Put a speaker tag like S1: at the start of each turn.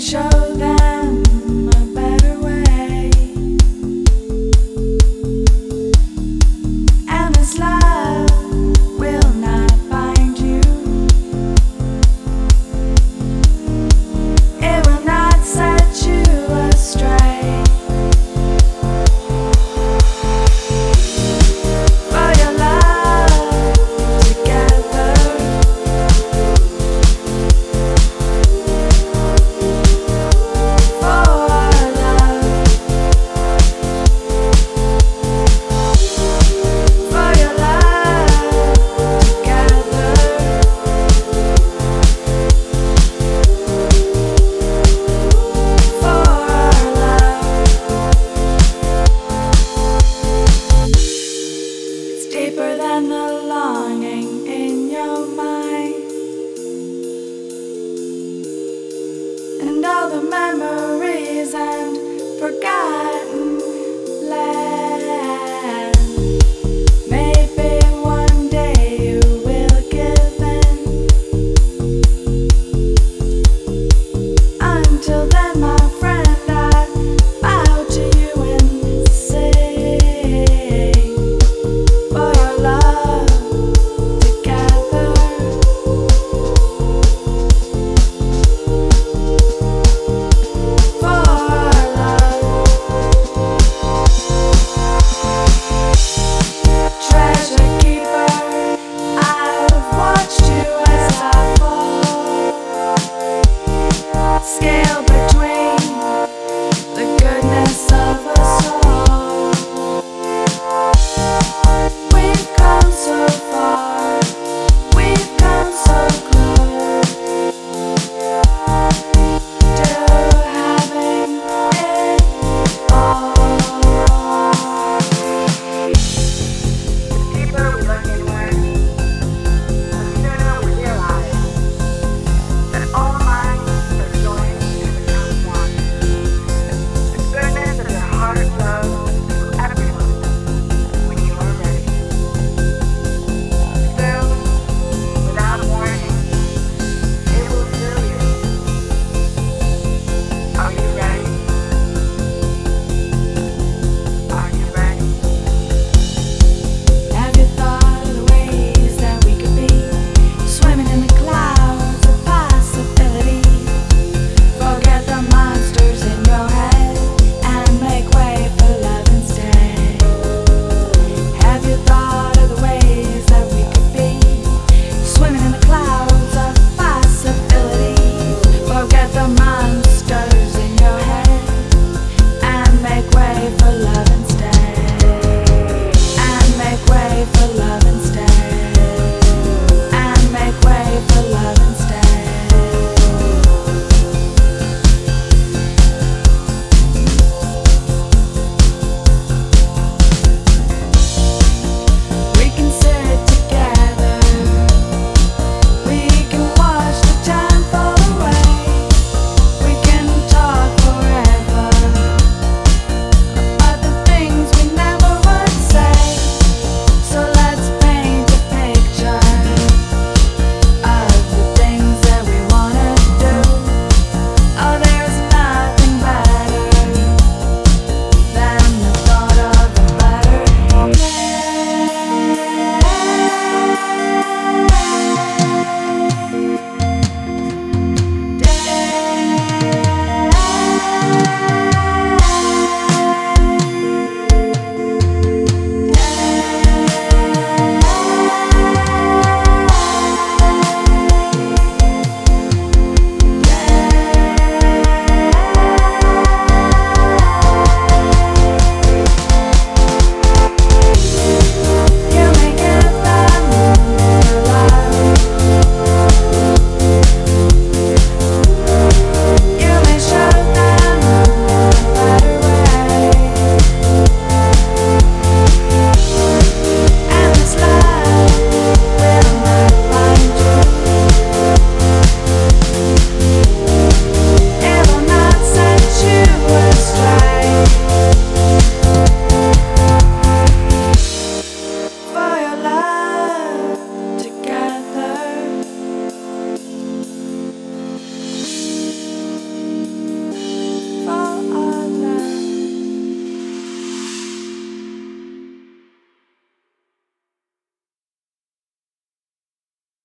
S1: show forgot. and all